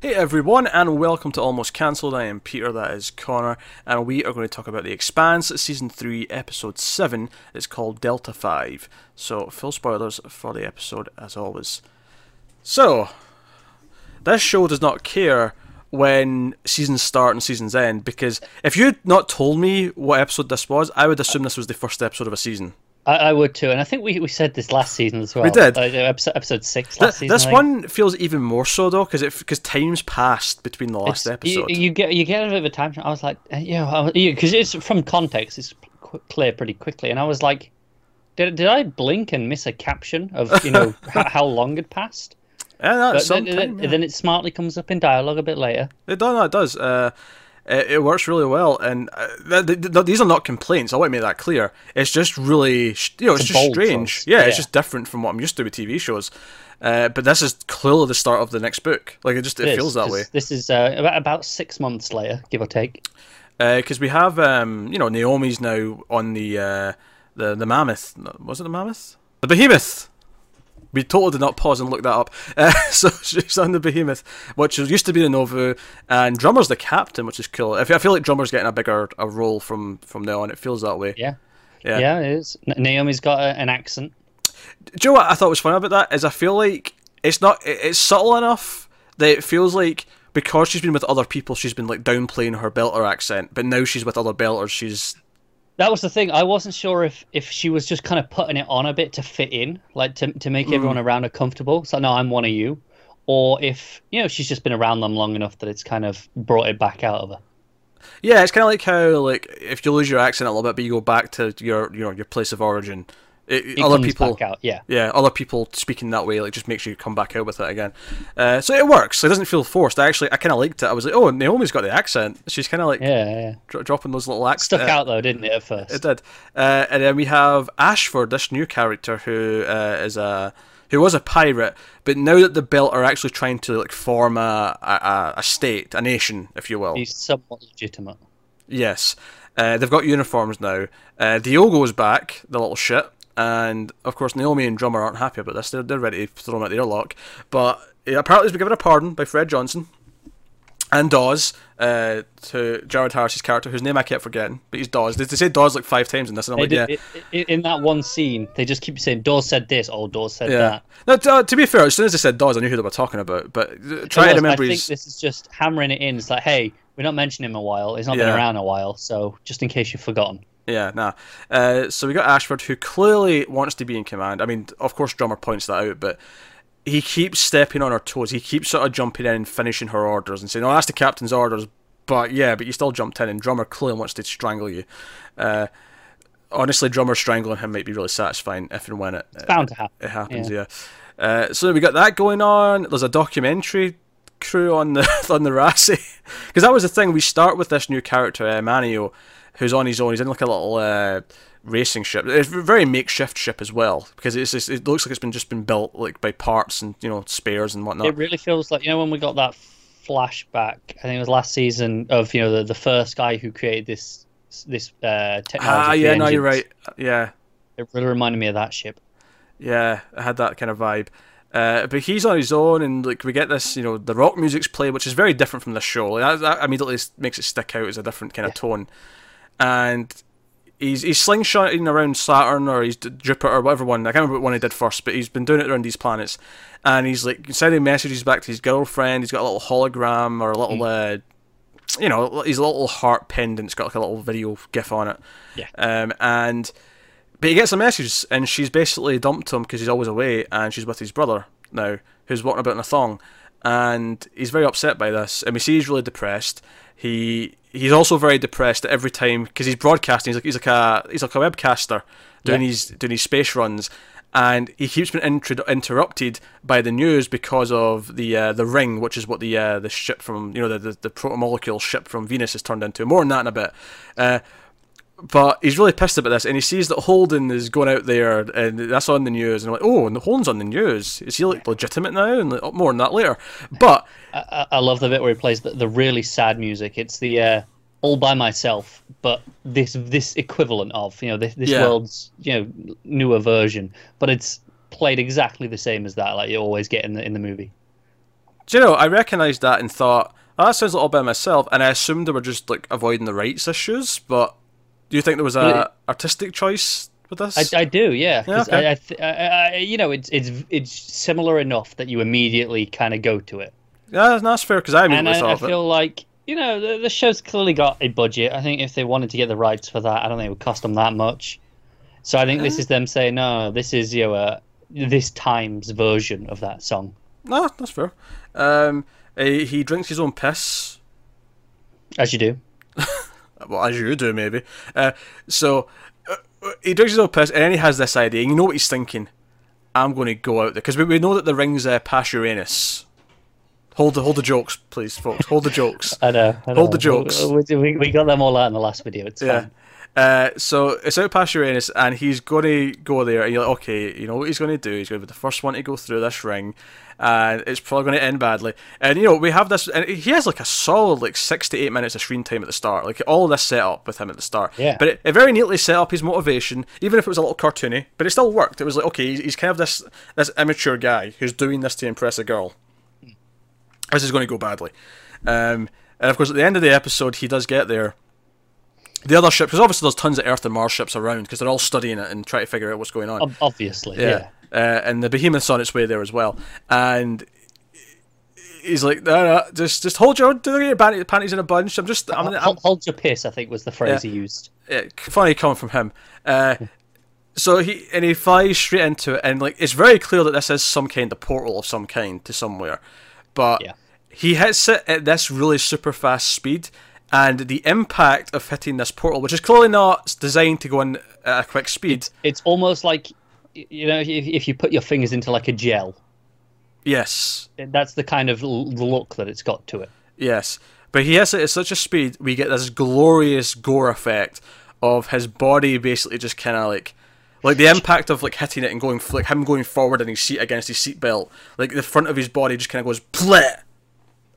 Hey everyone, and welcome to Almost Cancelled. I am Peter, that is Connor, and we are going to talk about The Expanse, Season 3, Episode 7. It's called Delta-V. So, full spoilers for the episode, as always. So, this show does not care when seasons start and seasons end, because if you'd not told me what episode this was, I would assume this was the first episode of a season. I, I would too, and I think we, we said this last season as well. We did. Uh, episode, episode six last Th- season. this one feels even more so though, because because time's passed between the last It's- you, episode. you get you get a bit of a time. I was like, uh, yeah, because it's from context. It's qu- clear pretty quickly, and I was like, did did I blink and miss a caption of you know how, how long had passed? yeah, no, But then, time, then, yeah. then it smartly comes up in dialogue a bit later. It does. No, it does. Uh, it, it works really well, and uh, th- th- th- these are not complaints. I want to make that clear. It's just really, sh- you know, it's, It's just strange. choice. Yeah, it's just different from what I'm used to with TV shows. Uh, but this is clearly the start of the next book. Like it just it, is, feels that way. This is uh, about about six months later, give or take. Because we have, um, you know, Naomi's now on the uh, the the mammoth. Was it the mammoth? The behemoth. We totally did not pause and look that up. Uh, so she's on the behemoth, which used to be the Nauvoo, and Drummer's the captain, which is cool. I feel, I feel like Drummer's getting a bigger a role from from now on. It feels that way. Yeah, Yeah. yeah, it is. Naomi's got a, an accent. Do you know what I thought was funny about that? Is I feel like it's not it's subtle enough that it feels like because she's been with other people, she's been like downplaying her belter accent, but now she's with other belters, she's That was the thing. I wasn't sure if if she was just kind of putting it on a bit to fit in, like to to make everyone Mm. around her comfortable. So no, I'm one of you, or if you know she's just been around them long enough that it's kind of brought it back out of her. Yeah, it's kind of like how like if you lose your accent a little bit, but you go back to your you know your place of origin. It, It other people. Yeah, yeah, other people speaking that way like just makes you come back out with it again. Uh, so it works. It doesn't feel forced. I actually I kind of liked it. I was like, oh, Naomi's got the accent. She's kind of like yeah, yeah. dro- dropping those little accents. Stuck out though, didn't it at first? It did. Uh, and then we have Ashford, this new character who uh, is a who was a pirate, but now that the Belt are actually trying to like form a a, a state, a nation, if you will. He's somewhat legitimate. Yes. Uh, they've got uniforms now. Uh, Diogo's back, the little shit, and of course Naomi and Drummer aren't happy about this. They're, they're ready to throw him at the airlock. But apparently he's been given a pardon by Fred Johnson and Dawes uh, to Jared Harris's character, whose name I kept forgetting, but he's Dawes. They, they say Dawes like five times in this, and I'm They like, did- yeah. in that one scene, they just keep saying, "Dawes said this," "Oh, Dawes said Yeah. that." No, to, uh, to be fair, as soon as they said Dawes, I knew who they were talking about. But uh, try to remember I think his. this is just hammering it in. It's like, hey, we're not mentioning him a while. He's not been around a while, so just in case you've forgotten. Yeah, nah. Uh, so we got Ashford, who clearly wants to be in command. I mean, of course, Drummer points that out, but he keeps stepping on her toes. He keeps sort of jumping in and finishing her orders and saying, "Oh, that's the captain's orders." But yeah, but you still jumped in, and Drummer clearly wants to strangle you. Uh, honestly, Drummer strangling him might be really satisfying if and when it It's bound to happen. it happens. Yeah. Uh, so we got that going on. There's a documentary crew on the on the Roci because that was the thing. We start with this new character, uh, Manéo, who's on his own. He's in like a little uh, racing ship. It's a very makeshift ship as well because it's just, it looks like it's been just been built like by parts and you know spares and whatnot. It really feels like you know when we got that flashback. I think it was last season of you know the, the first guy who created this this uh, technology. ah, yeah, no, you're right. Yeah, It really reminded me of that ship. Yeah, I had that kind of vibe. Uh, but he's on his own, and like we get this, you know, the rock music's played, which is very different from the show. Like, that, that immediately makes it stick out as a different kind of tone. And he's he's slingshotting around Saturn or he's Jupiter or whatever one. I can't remember what one he did first, but he's been doing it around these planets. And he's like sending messages back to his girlfriend. He's got a little hologram or a little, uh, you know, his little heart pendant. It's got like a little video gif on it. Yeah. Um, and but he gets a message, and she's basically dumped him because he's always away, and she's with his brother now, who's walking about in a thong, and he's very upset by this. And we see he's really depressed. He he's also very depressed every time because he's broadcasting. He's like he's like a he's like a webcaster doing Yeah. his doing his space runs, and he keeps being intro- interrupted by the news because of the uh, the ring, which is what the uh, the ship from you know the the, the protomolecule ship from Venus has turned into. More on that in a bit. Uh, but he's really pissed about this, and he sees that Holden is going out there, and that's on the news. And I'm like, oh, and the Holden's on the news. Is he like legitimate now? And like, oh, more on that later. But I, I- love the bit where he plays the, the really sad music. It's the uh, all by myself, but this this equivalent of you know this, this Yeah. world's you know newer version, but it's played exactly the same as that, like you always get in the in the movie. Do you know? I recognised that and thought, oh, that sounds a little bit myself, and I assumed they were just like avoiding the rights issues. But do you think there was a artistic choice with this? I, I do, yeah. 'cause okay. I, I, th- I, I, you know, it's it's it's similar enough that you immediately kind of go to it. yeah, that's fair because I And immediately I, thought I of it. feel like you know the, the show's clearly got a budget. I think if they wanted to get the rights for that, I don't think it would cost them that much. So I think this is them saying, no, this is you know, uh, this time's version of that song. No, that's fair. Um, he, he drinks his own piss. As you do. Well, as you do, maybe. Uh, so uh, he drinks his own piss, and then he has this idea. And you know what he's thinking? I'm going to go out there because we, we know that the ring's uh, past Uranus. Hold the hold the jokes, please, folks. Hold the jokes. I know. I Hold the jokes. We, we, we got them all out in the last video. It's Yeah. fine. Uh, so it's out past Uranus, and he's going to go there, and you're like, okay, you know what he's going to do? He's going to be the first one to go through this ring, and it's probably going to end badly. And you know, we have this, and he has like a solid like six to eight minutes of screen time at the start, like all this set up with him at the start. Yeah. But it, it very neatly set up his motivation, even if it was a little cartoony, but it still worked. It was like, okay, he's, he's kind of this this immature guy who's doing this to impress a girl. This is going to go badly. Um, and of course, at the end of the episode, he does get there the other ship, because obviously there's tons of Earth and Mars ships around, because they're all studying it and trying to figure out what's going on. Obviously, yeah. Uh, and the Behemoth's on its way there as well. And he's like, no, no, just just hold your, do your panties, in a bunch. I'm just, I'm, I'm, Hold, hold your piss, I think was the phrase Yeah. he used. yeah, funny coming from him. Uh, so he and he flies straight into it, and like it's very clear that this is some kind of portal of some kind to somewhere. But Yeah. he hits it at this really super fast speed, and the impact of hitting this portal, which is clearly not designed to go in at a quick speed. It's almost like, you know, if, if you put your fingers into like a gel, yes, that's the kind of look that it's got to it. yes. But he hits it at such a speed, we get this glorious gore effect of his body basically just kind of like. Like the impact of like hitting it and going like him going forward in his seat against his seatbelt, like the front of his body just kind of goes plet.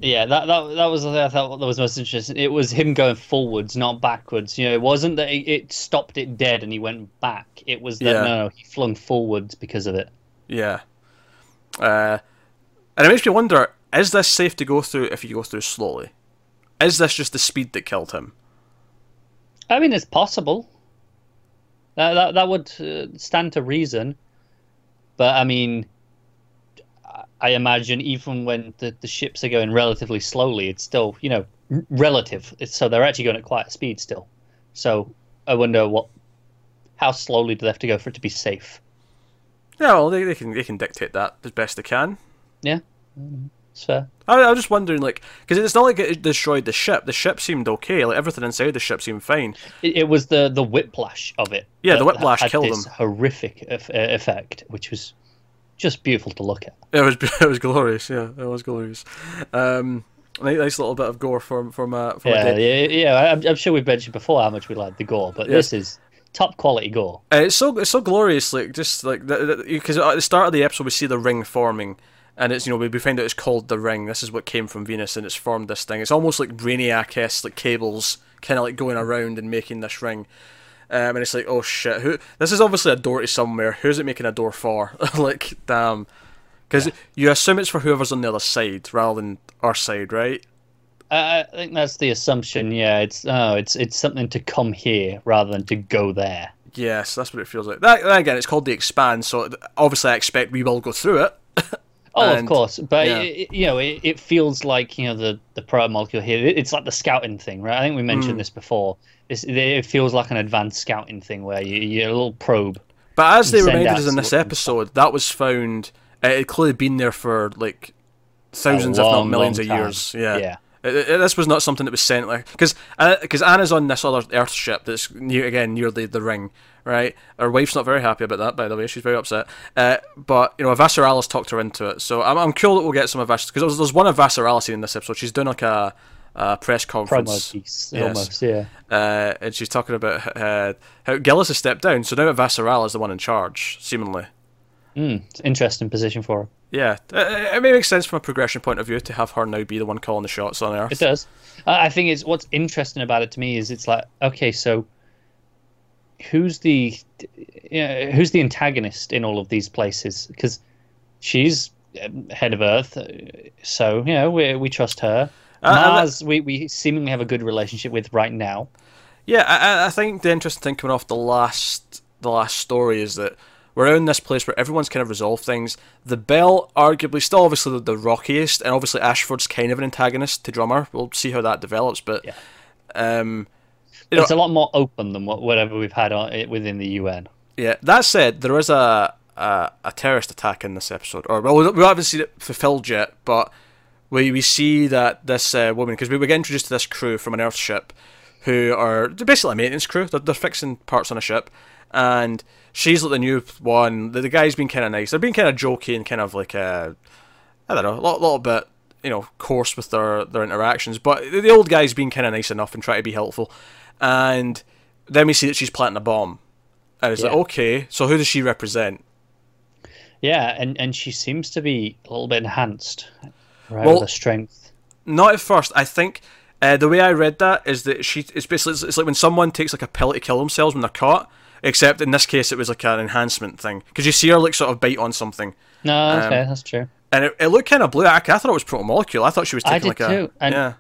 Yeah, that that that was I thought that was most interesting. It was him going forwards, not backwards. You know, it wasn't that it, it stopped it dead and he went back. It was that Yeah. no, no, he flung forwards because of it. Yeah. Uh, and it makes me wonder: is this safe to go through if you go through slowly? Is this just the speed that killed him? I mean, it's possible. That that, that would uh, stand to reason. But I mean, I- imagine even when the, the ships are going relatively slowly, it's still you know relative. It's, so they're actually going at quite a speed still. So I wonder what, how slowly do they have to go for it to be safe? Yeah, well, they, they can they can dictate that as best they can. Yeah, mm-hmm. it's fair. I, I was just wondering, like, because it's not like it destroyed the ship. The ship seemed okay. Like everything inside the ship seemed fine. It, it was the the whiplash of it. Yeah, the whiplash killed this them. Horrific eff- effect, which was just beautiful to look at. It was it was glorious. Yeah, it was glorious. Um, nice, little bit of gore from from uh, from a Yeah, yeah, yeah. I'm, I'm sure we've mentioned before how much we like the gore, but Yes. this is top quality gore. And it's so it's so glorious, like just like because at the start of the episode we see the ring forming, and it's you know we, we find out it's called the ring. This is what came from Venus, and it's formed this thing. It's almost like Brainiac esque, like cables kind of like going around and making this ring. Um, and it's like, oh shit, who? This is obviously a door to somewhere. Who's it making a door for? like, damn, because you assume it's for whoever's on the other side rather than our side, right? I, I think that's the assumption. Yeah, it's oh, it's it's something to come here rather than to go there. Yes, that's what it feels like. That, again, it's called the Expanse, so obviously I expect we will go through it. Oh, And- of course, but yeah. it, you know, it, it feels like you know the the proto molecule here. It, it's like the scouting thing, right? I think we mentioned hmm. this before. It's, it, feels like an advanced scouting thing where you, you're a little probe. But as they reminded us in this episode, that was found. Uh, it had clearly been there for like thousands, if not millions of years. Yeah. Yeah. It- it- this was not something that was sent like because because Anna's on this other Earth ship that's near again near the, the ring, right? Her wife's not very happy about that, by the way. She's very upset. Uh, but you know, Avasarala's talked her into it, so I'm, I'm cool that we'll get some of Vass because there's, there's one of Avasarala's in this episode. She's doing like a, a press conference. Piece, Yes. almost. Yeah. uh, and she's talking about uh, how Gillis has stepped down, so now Avasarala is the one in charge, seemingly. Mm, interesting position for her. Yeah, it, it may make sense from a progression point of view to have her now be the one calling the shots on Earth. It does. I think it's what's interesting about it to me is it's like okay, so who's the know, who's the antagonist in all of these places? Because she's um, head of Earth, uh, so you know we we trust her. Uh, Mars, we, we seemingly have a good relationship with right now. Yeah, I, I think the interesting thing coming off the last the last story is that we're in this place where everyone's kind of resolved things. The Belt, arguably, still obviously the, the rockiest, and obviously Ashford's kind of an antagonist to Drummer. We'll see how that develops, but Yeah. um, It's know, a lot more open than what, whatever we've had on, it within the UN. yeah. That said, there is a, a a terrorist attack in this episode, or well, we haven't seen it fulfilled yet, but we we see that this uh, woman because we, we get introduced to this crew from an Earth ship, who are basically a maintenance crew. They're, they're fixing parts on a ship, and she's like the new one. The, the guy's been kind of nice. They're being kind of jokey and kind of like uh, I don't know, a little, little bit you know coarse with their their interactions. But the, the old guy's been kind of nice enough and try to be helpful, and then we see that she's planting a bomb, and it's like okay, so who does she represent? Yeah, and, and she seems to be a little bit enhanced, right? Well- her strength. Not at first. I think uh, the way I read that is that she. It's basically it's, it's like when someone takes like a pill to kill themselves when they're caught. Except in this case, it was like an enhancement thing because you see her like sort of bite on something, No, um, okay, that's true. And it, it looked kind of blue. I, I thought it was Proto Molecule. I thought she was taking like a too, and- yeah.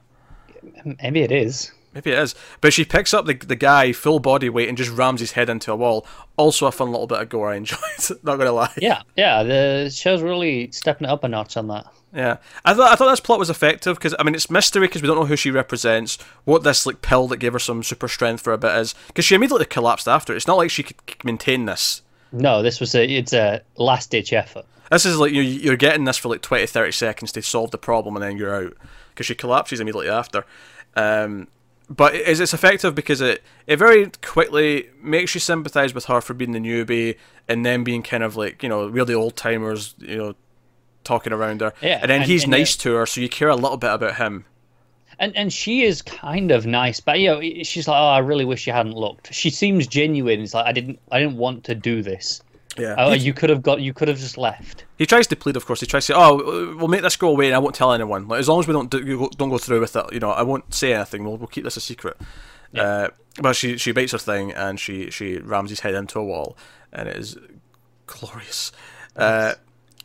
Maybe it is. Maybe it is. But she picks up the, the guy full body weight and just rams his head into a wall. Also a fun little bit of gore I enjoyed. Not gonna lie. Yeah, yeah. The show's really stepping it up a notch on that. Yeah, I thought I thought this plot was effective because I mean it's mystery because we don't know who she represents, what this like pill that gave her some super strength for a bit is, because she immediately collapsed after. It's not like she could maintain this. No, this was a it's a last ditch effort. This is like you you're getting this for like 20, 30 seconds to solve the problem and then you're out because she collapses immediately after. Um, but it, it's effective because it it very quickly makes you sympathise with her for being the newbie and then being kind of like you know we're the old timers you know talking around her. Yeah, and then and- he's and nice to her, so you care a little bit about him. And and she is kind of nice, but you know, she's like, oh, I really wish you hadn't looked. She seems genuine. It's like I didn't I didn't want to do this. Yeah. Oh, you could have got you could have just left. he tries to plead, of course. He tries to say, "Oh, we'll make this go away, and I won't tell anyone. Like as long as we don't do, don't go through with it, you know, I won't say anything. We'll, we'll keep this a secret." Uh, but she she bites her thing and she she rams his head into a wall, and it is glorious. Uh,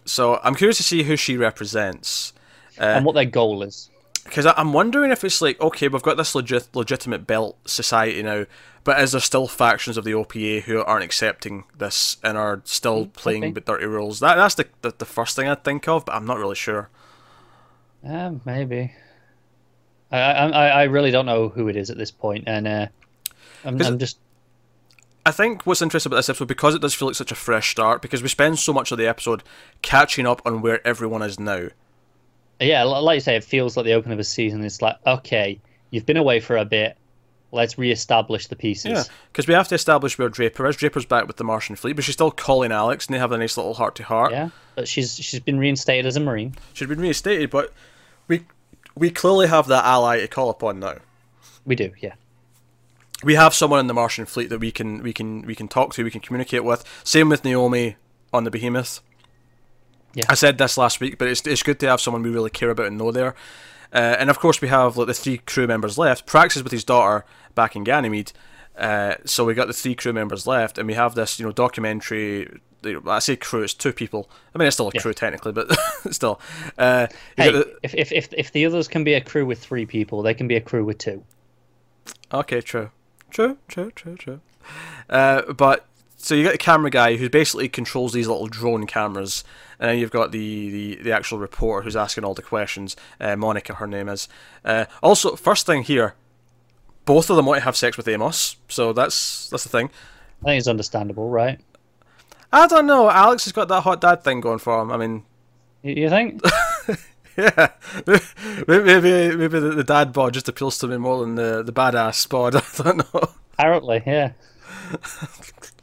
so I'm curious to see who she represents. and what their goal is. Because I'm wondering if it's like, okay, we've got this legit, legitimate belt society now, but is there still factions of the OPA who aren't accepting this and are still playing be. with dirty rules? That that's the, the the first thing I'd think of, but I'm not really sure. Uh, maybe. I, I I I really don't know who it is at this point, and uh, I'm, I'm just I think what's interesting about this episode because it does feel like such a fresh start because we spend so much of the episode catching up on where everyone is now. Yeah, like you say, it feels like the opening of a season. It's like okay, you've been away for a bit. Let's re-establish the pieces. Yeah, because we have to establish where Draper is. Draper's back with the Martian fleet, but she's still calling Alex, and they have a nice little heart to heart. Yeah, but she's she's been reinstated as a marine. She's been reinstated, but we we clearly have that ally to call upon now. We do, yeah. we have someone in the Martian fleet that we can we can we can talk to, we can communicate with. Same with Naomi on the Behemoth. Yeah. I said this last week, but it's it's good to have someone we really care about and know there. Uh, and of course, we have like the three crew members left. Prax is with his daughter back in Ganymede, uh, so we got the three crew members left, and we have this you know documentary. you know, I say crew, it's two people. I mean, it's still a Yeah. crew technically, but still. Uh, Hey, the- if, if if if the others can be a crew with three people, they can be a crew with two. Okay, true, true, true, true, true. Uh, but so you got the camera guy who basically controls these little drone cameras, and then you've got the, the, the actual reporter who's asking all the questions. Uh, Monica, her name is. Uh, also, first thing here, both of them want to have sex with Amos, so that's that's the thing. I think it's understandable, right? I don't know. Alex has got that hot dad thing going for him. I mean, You, think? yeah, maybe maybe, maybe the, the dad bod just appeals to me more than the the badass bod. I don't know. Apparently, yeah.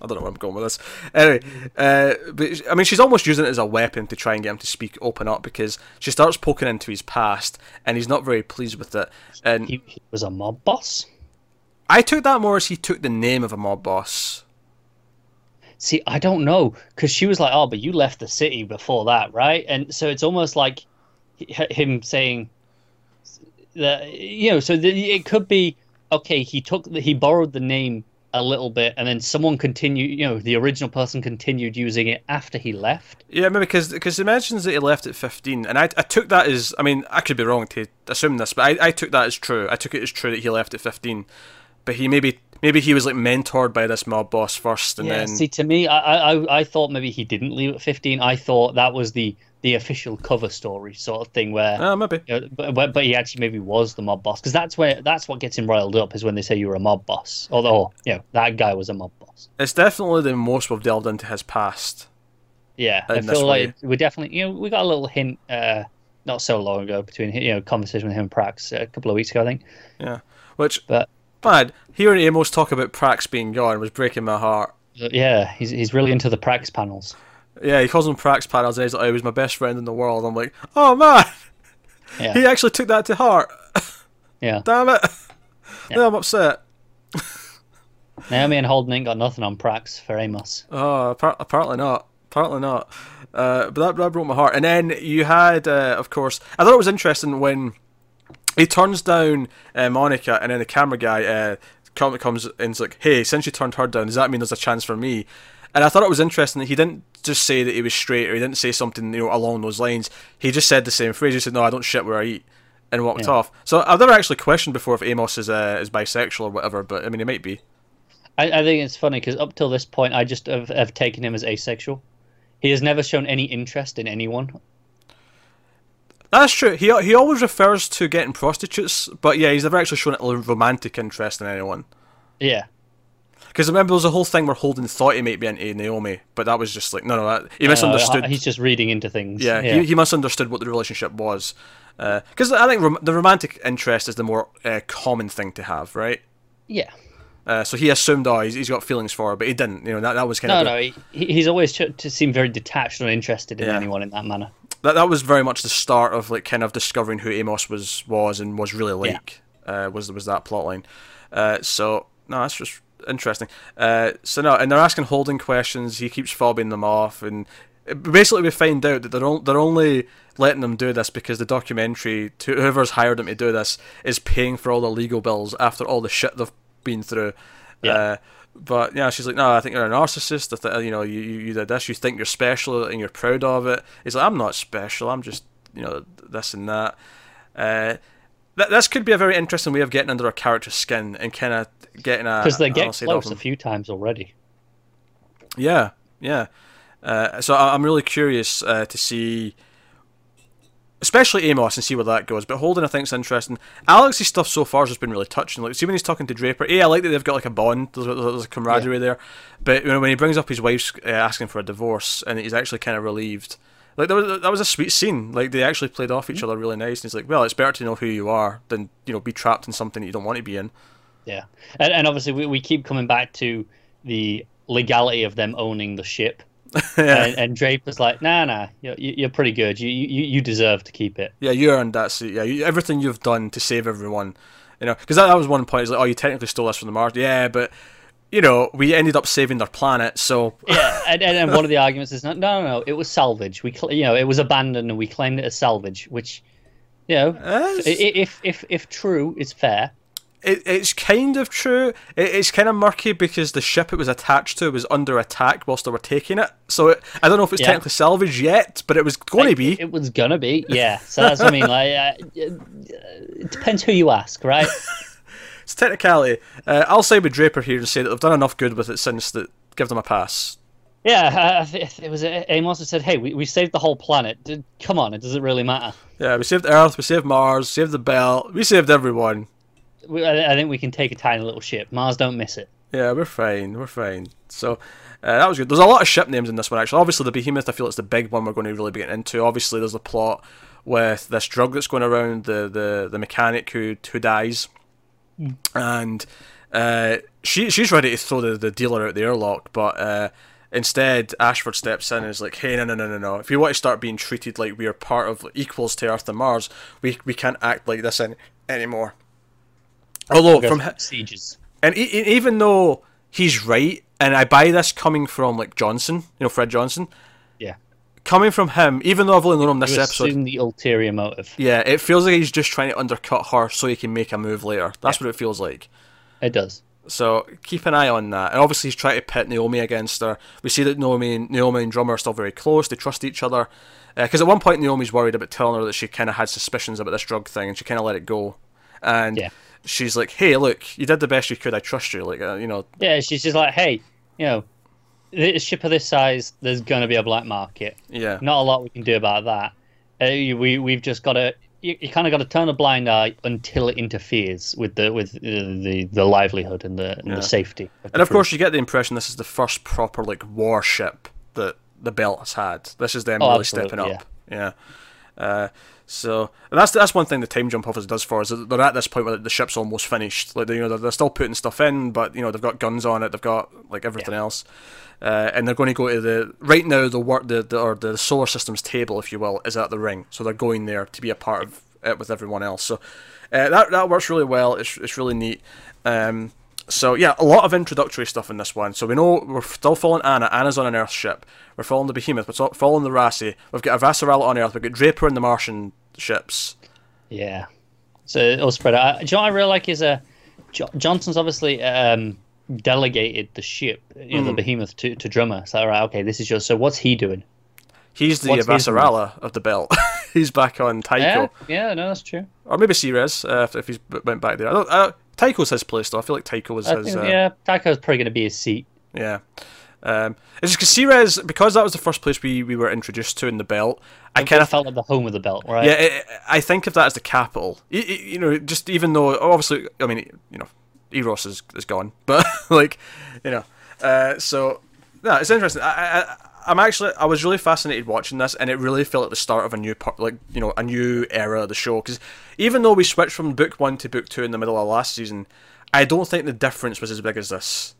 I don't know where I'm going with this. Anyway, uh, but I mean, she's almost using it as a weapon to try and get him to speak, open up, because she starts poking into his past, and he's not very pleased with it. And He, he was a mob boss. I took that more as he took the name of a mob boss. See, I don't know because she was like, "Oh, but you left the city before that, right?" And so it's almost like him saying that you know. So the, it could be okay. He took the, he borrowed the name a little bit, and then someone continued. You know, the original person continued using it after he left. Yeah, maybe because because he mentions that he left at fifteen, and I, I took that as I mean I could be wrong to assume this, but I, I took that as true. I took it as true that he left at fifteen, but he maybe maybe he was like mentored by this mob boss first, and yeah. then See, to me, I, I I thought maybe he didn't leave at fifteen. I thought that was the the official cover story sort of thing where. oh maybe you know, but, but he actually maybe was the mob boss because that's where that's what gets him riled up is when they say you're a mob boss. Although you know that guy was a mob boss. it's definitely the most we've delved into his past. Yeah, I feel like we definitely you know we got a little hint uh, not so long ago between you know conversation with him and Prax a couple of weeks ago I think. Yeah, which But man, hearing Amos talk about Prax being gone was breaking my heart. yeah, he's he's really into the Prax panels. Yeah, he calls him Prax panels, and he's like, "Oh, he was my best friend in the world." I'm like, "Oh man, Yeah, he actually took that to heart." yeah. Damn it! Yeah. Now I'm upset. Naomi and Holden ain't got nothing on Prax for Amos. Oh, apparently not. Apparently not. Uh, but that, that broke my heart. And then you had, uh, of course, I thought it was interesting when he turns down uh, Monica, and then the camera guy uh, come, comes and's like, "Hey, since you turned her down, does that mean there's a chance for me?" And I thought it was interesting that he didn't just say that he was straight, or he didn't say something you know along those lines. He just said the same phrase. He said, "No, I don't shit where I eat," and walked Yeah. off. So I've never actually questioned before if Amos is uh, is bisexual or whatever, but I mean, he might be. I, I think it's funny because up till this point, I just have, have taken him as asexual. He has never shown any interest in anyone. That's true. He he always refers to getting prostitutes, but yeah, he's never actually shown a romantic interest in anyone. Yeah, Because remember, there was a whole thing where Holden thought he might be into Naomi, but that was just like no, no, that, he Uh, misunderstood. he's just reading into things. yeah, He, he misunderstood what the relationship was. Because I think rom- the romantic interest is the more uh, common thing to have, right? yeah. Uh, so he assumed, oh, he's, he's got feelings for her, but he didn't. You know, that, that was kind No, of no, no he, he's always ch- to seem very detached or interested in Yeah. anyone in that manner. That that was very much the start of like kind of discovering who Amos was was and was really like. Uh, was was that plotline? Uh, so no, that's just interesting. Uh, so no, and they're asking Holden questions. He keeps fobbing them off, and basically we find out that they're on, they're only letting them do this because the documentary, to whoever's hired them to do this, is paying for all the legal bills after all the shit they've been through. Yeah. But yeah, she's like, no, I think you're a narcissist. I th- you know, you, you you did this. You think you're special and you're proud of it. He's like, I'm not special. I'm just you know this and that. Uh, th- this could be a very interesting way of getting under a character's skin and kind of getting a Because they get close a few times already. Yeah, yeah. Uh, so I- I'm really curious uh, to see, especially Amos, and see where that goes. But Holden, I think, is interesting. Alex's stuff so far has just been really touching. Like, see when he's talking to Draper, yeah, I like that they've got like a bond. There's, there's a camaraderie there. But you know, when he brings up his wife's uh, asking for a divorce, and he's actually kind of relieved. Like that was that was a sweet scene. Like they actually played off each other really nice. And he's like, "Well, it's better to know who you are than you know be trapped in something that you don't want to be in." Yeah, and, and obviously we, we keep coming back to the legality of them owning the ship. yeah, And, and Draper's like, nah, nah, you're, you're pretty good. You, you you deserve to keep it. Yeah, you earned that seat. Yeah, you, everything you've done to save everyone, you know, because that, that was one point. It's like, oh, you technically stole us from the Mars. Yeah, but you know, we ended up saving their planet. So Yeah, and, and, and one of the arguments is no, no, no, it was salvage. We, cl- you know, it was abandoned and we claimed it as salvage, which, you know, Uh, i- i- if if if true is fair, it, it's kind of true. It, it's kind of murky because the ship it was attached to was under attack whilst they were taking it. So it, I don't know if it's Yeah. technically salvage yet, but it was going to be. It, was gonna be, yeah. So that's what I mean. Like, uh, it depends who you ask, right? It's technicality. Uh, I'll side with Draper here and say that they've done enough good with it since that give them a pass. Yeah, uh, it was uh, Amos who said, "Hey, we, we saved the whole planet. D- Come on, it doesn't really matter. Yeah, we saved Earth, we saved Mars, saved the belt, we saved everyone. We, I, think we can take a tiny little ship. Mars don't miss it. Yeah, we're fine. We're fine. So uh, that was good. There's a lot of ship names in this one actually. Obviously, the Behemoth. I feel it's the big one we're going to really be getting into. Obviously, there's the plot with this drug that's going around the the, the mechanic who who dies, and uh, she she's ready to throw the, the dealer out the airlock, but. Uh, Instead, Ashford steps in and is like, "Hey, no, no, no, no, no! If you want to start being treated like we are part of equals to Earth and Mars, we we can't act like this any, anymore." Although, from sieges. and e- even though he's right, and I buy this coming from like Johnson, you know, Fred Johnson, Yeah, coming from him, even though I've only known him this episode, the ulterior motive. yeah, it feels like he's just trying to undercut her so he can make a move later. That's what it feels like. It does. So keep an eye on that. And obviously he's trying to pit Naomi against her. We see that Naomi, Naomi and Drummer are still very close. They trust each other. Because uh, at one point Naomi's worried about telling her that she kind of had suspicions about this drug thing, and she kind of let it go. And Yeah. she's like, "Hey, look, you did the best you could. I trust you." Like, uh, you know, Yeah, she's just like, hey, you know, a ship of this size, there's gonna be a black market. yeah, Not a lot we can do about that. Uh, we we've just got to. You, you kind of got to turn a blind eye until it interferes with the with uh, the the livelihood and the and Yeah. the safety. the And of course, you get the impression this is the first proper like warship that the belt has had. This is them Oh, really stepping up. Yeah. Uh, so that's that's one thing the time jump office does for us. They're at this point where the ship's almost finished. Like they, you know, they're, they're still putting stuff in, but you know they've got guns on it. They've got like everything else, uh, and they're going to go to the right now. The work the, the or the solar system's table, if you will, is at the ring. So they're going there to be a part of it with everyone else. So uh, that that works really well. It's it's really neat. Um, so yeah, a lot of introductory stuff in this one. So we know we're still following Anna. Anna's on an Earth ship. We're following the Behemoth. We're following the Roci. We've got Avasarala on Earth. We've got Draper in the Martian ships. Yeah. So it'll spread out. Do you know what I really like is uh, jo- Johnson's obviously um, delegated the ship, you know, the behemoth to, to Drummer. So, all right, okay, this is yours. So what's he doing? He's the What's of the belt. he's back on Tycho, Yeah, yeah, no, that's true. or maybe Ceres uh, if, if he's went back there. I don't, uh, Tycho's his place though. I feel like Tycho was I his. think, uh, yeah, Tycho's probably going to be his seat. Yeah. Um, it's just because Ceres, because that was the first place we, we were introduced to in the belt. I kind of felt like the home of the belt, right? Yeah, it, I think of that as the capital. You, you know, just even though obviously, I mean, you know, Eros is is gone, but like, you know, uh, so no, it's interesting. I, I I'm actually I was really fascinated watching this, and it really felt like the start of a new part, like you know, a new era of the show. Because even though we switched from book one to book two in the middle of last season, I don't think the difference was as big as this.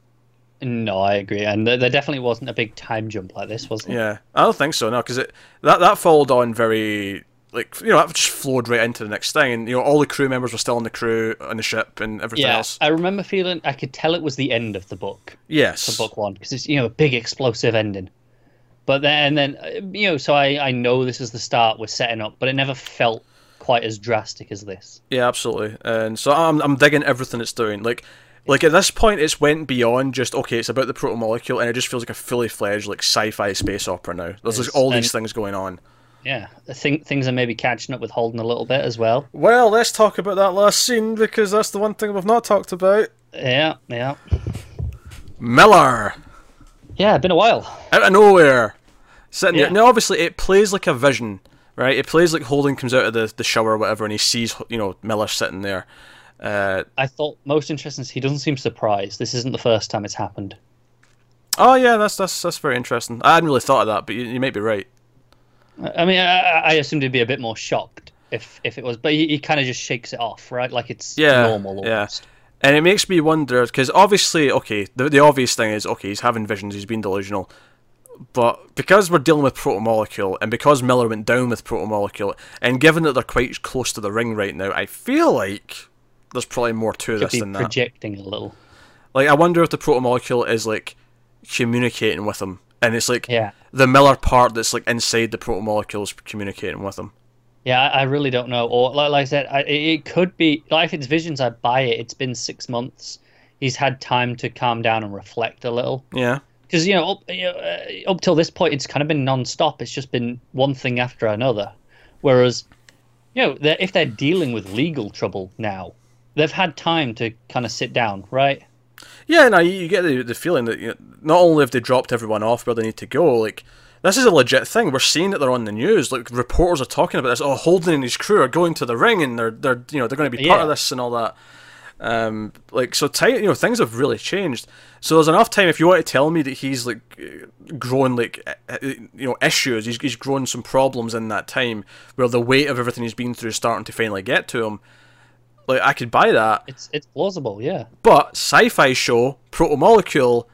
No, I agree. And there definitely wasn't a big time jump like this, was there? Yeah, I don't think so. No, because it that that followed on very like you know that just flowed right into the next thing, and you know all the crew members were still on the crew on the ship and everything Yeah, else. I remember feeling I could tell it was the end of the book, Yes, the book one, because it's you know a big explosive ending. But then, and then uh, you know, so I I know this is the start we're setting up, but it never felt quite as drastic as this. yeah, absolutely. And so I'm I'm digging everything it's doing. Like like at this point, it's went beyond just okay. It's about the proto molecule, and it just feels like a fully fledged like sci-fi space opera now. There's like all these and- things going on. Yeah, I think things are maybe catching up with Holden a little bit as well. Well, let's talk about that last scene because that's the one thing we've not talked about. Yeah, yeah, Miller. Yeah. Been a while. out of nowhere, sitting Yeah. there. Now, obviously, it plays like a vision, right? It plays like Holden comes out of the, the shower or whatever, and he sees you know Miller sitting there. Uh, I thought most interesting is he doesn't seem surprised. This isn't the first time it's happened. oh yeah, that's that's that's very interesting. I hadn't really thought of that, but you, you might be right. I mean, I, I assumed he'd be a bit more shocked if if it was, but he, he kind of just shakes it off, right? Like it's Yeah, normal yeah. And it makes me wonder because obviously, okay, the the obvious thing is okay, he's having visions, he's being delusional. But because we're dealing with protomolecule, and because Miller went down with protomolecule, and given that they're quite close to the ring right now, I feel like there's probably more to Could this than that. projecting a little. Like, I wonder if the protomolecule is like communicating with him, and it's like Yeah, the Miller part that's like inside the protomolecule is communicating with him. Yeah. I, really don't know. Or like, like I said, I, it it could be like if it's visions, I buy it. It's been six months. He's had time to calm down and reflect a little. Yeah, because you know up you know, uh, up till this point it's kind of been non-stop it's just been one thing after another whereas you know they're, if they're dealing with legal trouble now they've had time to kind of sit down right yeah. No, you, you get the the feeling that you know, not only have they dropped everyone off where they need to go, like this is a legit thing. We're seeing that they're on the news. Like reporters are talking about this. Oh, Holden and his crew are going to the ring, and they're they're you know they're going to be part Yeah. of this and all that. Um, like so, ti you know, things have really changed. So there's enough time if you want to tell me that he's like growing like uh, uh, you know issues. He's he's grown some problems in that time where the weight of everything he's been through is starting to finally get to him. Like I could buy that, it's it's plausible yeah but sci-fi show protomolecule.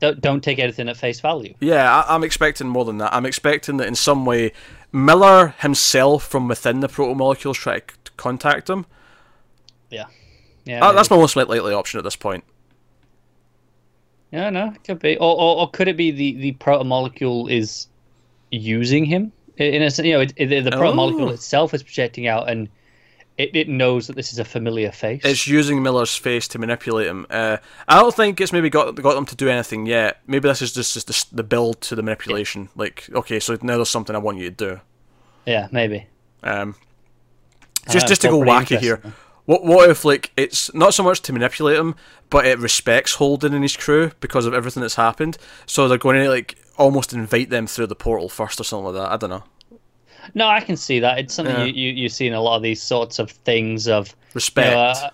Don't, don't take anything at face value Yeah, I, I'm expecting more than that. I'm expecting that in some way, Miller himself from within the proto protomolecules try to contact him. yeah yeah Uh, that's my most likely option at this point. yeah no it could be or, or, or could it be the the protomolecule is using him in a you know it, it, the protomolecule Oh. itself is projecting out and it, it knows that this is a familiar face. It's using Miller's face to manipulate him. Uh, I don't think it's maybe got got them to do anything yet. Maybe this is just, just the, the build to the manipulation. Like, okay, so now there's something I want you to do. yeah, maybe. Um, just just to go wacky here. What what if like it's not so much to manipulate him, but it respects Holden and his crew because of everything that's happened. So they're going to like almost invite them through the portal first or something like that. I don't know. No, I can see that. It's something Yeah. you, you you see in a lot of these sorts of things of you Respect. know, uh,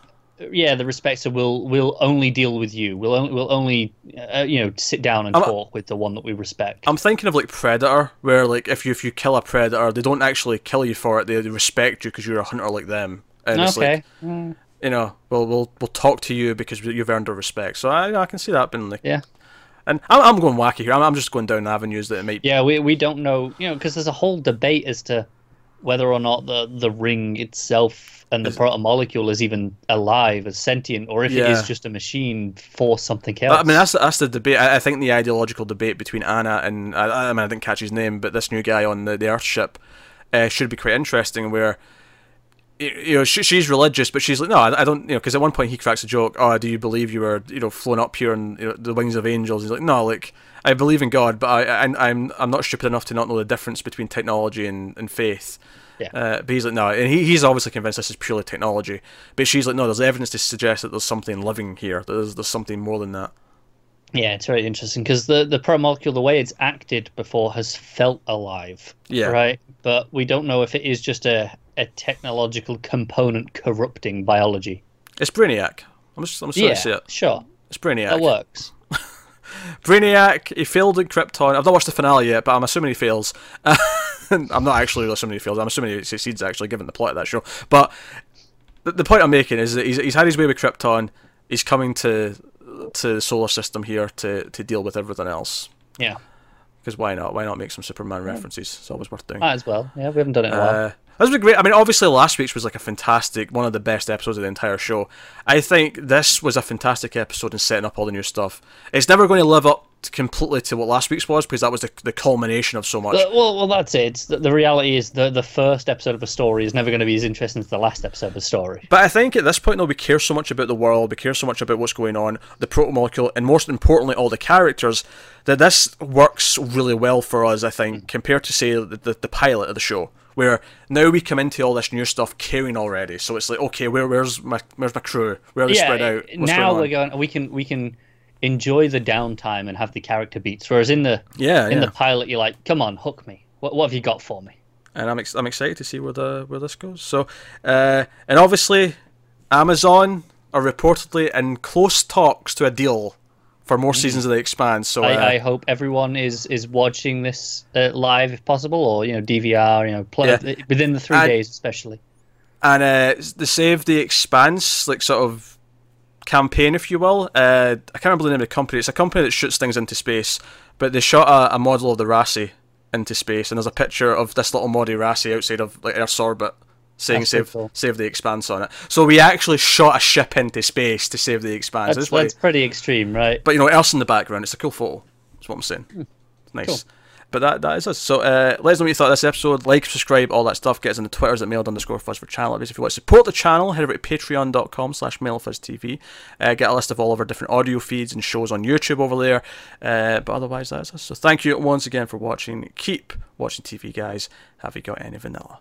yeah, the respecter will will only deal with you. We'll only we'll only uh, you know sit down and I'm- talk with the one that we respect. I'm thinking of like Predator, where like if you if you kill a predator, they don't actually kill you for it. They, they respect you because you're a hunter like them. And it's like okay. Mm, you know, we'll we'll we'll talk to you because you've earned our respect. So I I can see that being like yeah. And I'm, I'm going wacky here. I'm, I'm just going down avenues that it might. Yeah, we we don't know, you know, because there's a whole debate as to whether or not the the ring itself and the proto molecule is even alive, as sentient, or if it Yeah. is just a machine for something else. I mean, that's that's the debate. I, I think the ideological debate between Anna and I, I mean, I didn't catch his name, but this new guy on the the Earth ship uh, should be quite interesting. Where you know she, she's religious, but she's like, no, I, I don't. You know, because at one point he cracks a joke. Oh, do you believe you were you know flown up here on you know, the wings of angels? He's like, no, like I believe in God, but I, I I'm I'm not stupid enough to not know the difference between technology and, and faith. Yeah. Uh, but he's like, no, and he, he's obviously convinced this is purely technology. But she's like, no, there's evidence to suggest that there's something living here. There's, there's something more than that. Yeah, it's very interesting because the the protomolecule, the way it's acted before, has felt alive. Yeah. Right, but we don't know if it is just a a technological component corrupting biology. It's Brainiac. I'm just, I'm just yeah, to say it. sure, It's Brainiac. that works. Brainiac, he failed in Krypton. I've not watched the finale yet, but I'm assuming he fails. I'm not actually assuming he fails. I'm assuming he succeeds, actually, given the plot of that show. But the, the point I'm making is that he's, he's had his way with Krypton. He's coming to to the solar system here to, to deal with everything else. Yeah, Because why not? Why not make some Superman references? It's always worth doing. might as well. Yeah, we haven't done it in a while. Uh, Uh, that's great. I mean, obviously, last week's was like a fantastic, one of the best episodes of the entire show. I think this was a fantastic episode in setting up all the new stuff. It's never going to live up to completely to what last week's was because that was the, the culmination of so much. Well, well, that's it. The, the reality is the the first episode of a story is never going to be as interesting as the last episode of a story. But I think at this point, though, we care so much about the world, we care so much about what's going on, the protomolecule, and most importantly, all the characters, that this works really well for us, I think, compared to, say, the, the, the pilot of the show. Where now we come into all this new stuff caring already, so it's like, okay, where, where's my where's my crew? Where are they spread out? What's now going we're going. We can we can enjoy the downtime and have the character beats. Whereas in the Yeah, in yeah. the pilot, you're like, come on, hook me. What what have you got for me? and I'm ex- I'm excited to see where the where this goes. So, uh, and obviously, Amazon are reportedly in close talks to a deal for more seasons of the Expanse. So, uh, Mm. I, I hope everyone is is watching this uh, live if possible, or you know DVR. You know, play, Yeah. within the three And- days especially. and uh, the Save the Expanse, like sort of campaign, if you will. Uh, I can't remember the name of the company. It's a company that shoots things into space, but they shot a, a model of the Roci into space, and there's a picture of this little Modi Rassi outside of like Earth's orbit. Saying That's save, cool. save the expanse on it. So we actually shot a ship into space to save the expanse. That's, That's why- that's pretty extreme, right? But you know, Earth's in the background. It's a cool photo. That's what I'm saying. It's nice. Cool. But that that is us. So uh, let us know what you thought of this episode. Like, subscribe, all that stuff. Get us on the Twitters at Mild underscore fuzz for channel updates. If you want to support the channel, head over to patreon.com slash mildfuzztv. Uh, get a list of all of our different audio feeds and shows on YouTube over there. Uh, but otherwise, that's us. So thank you once again for watching. Keep watching TV, guys. Have you got any vanilla?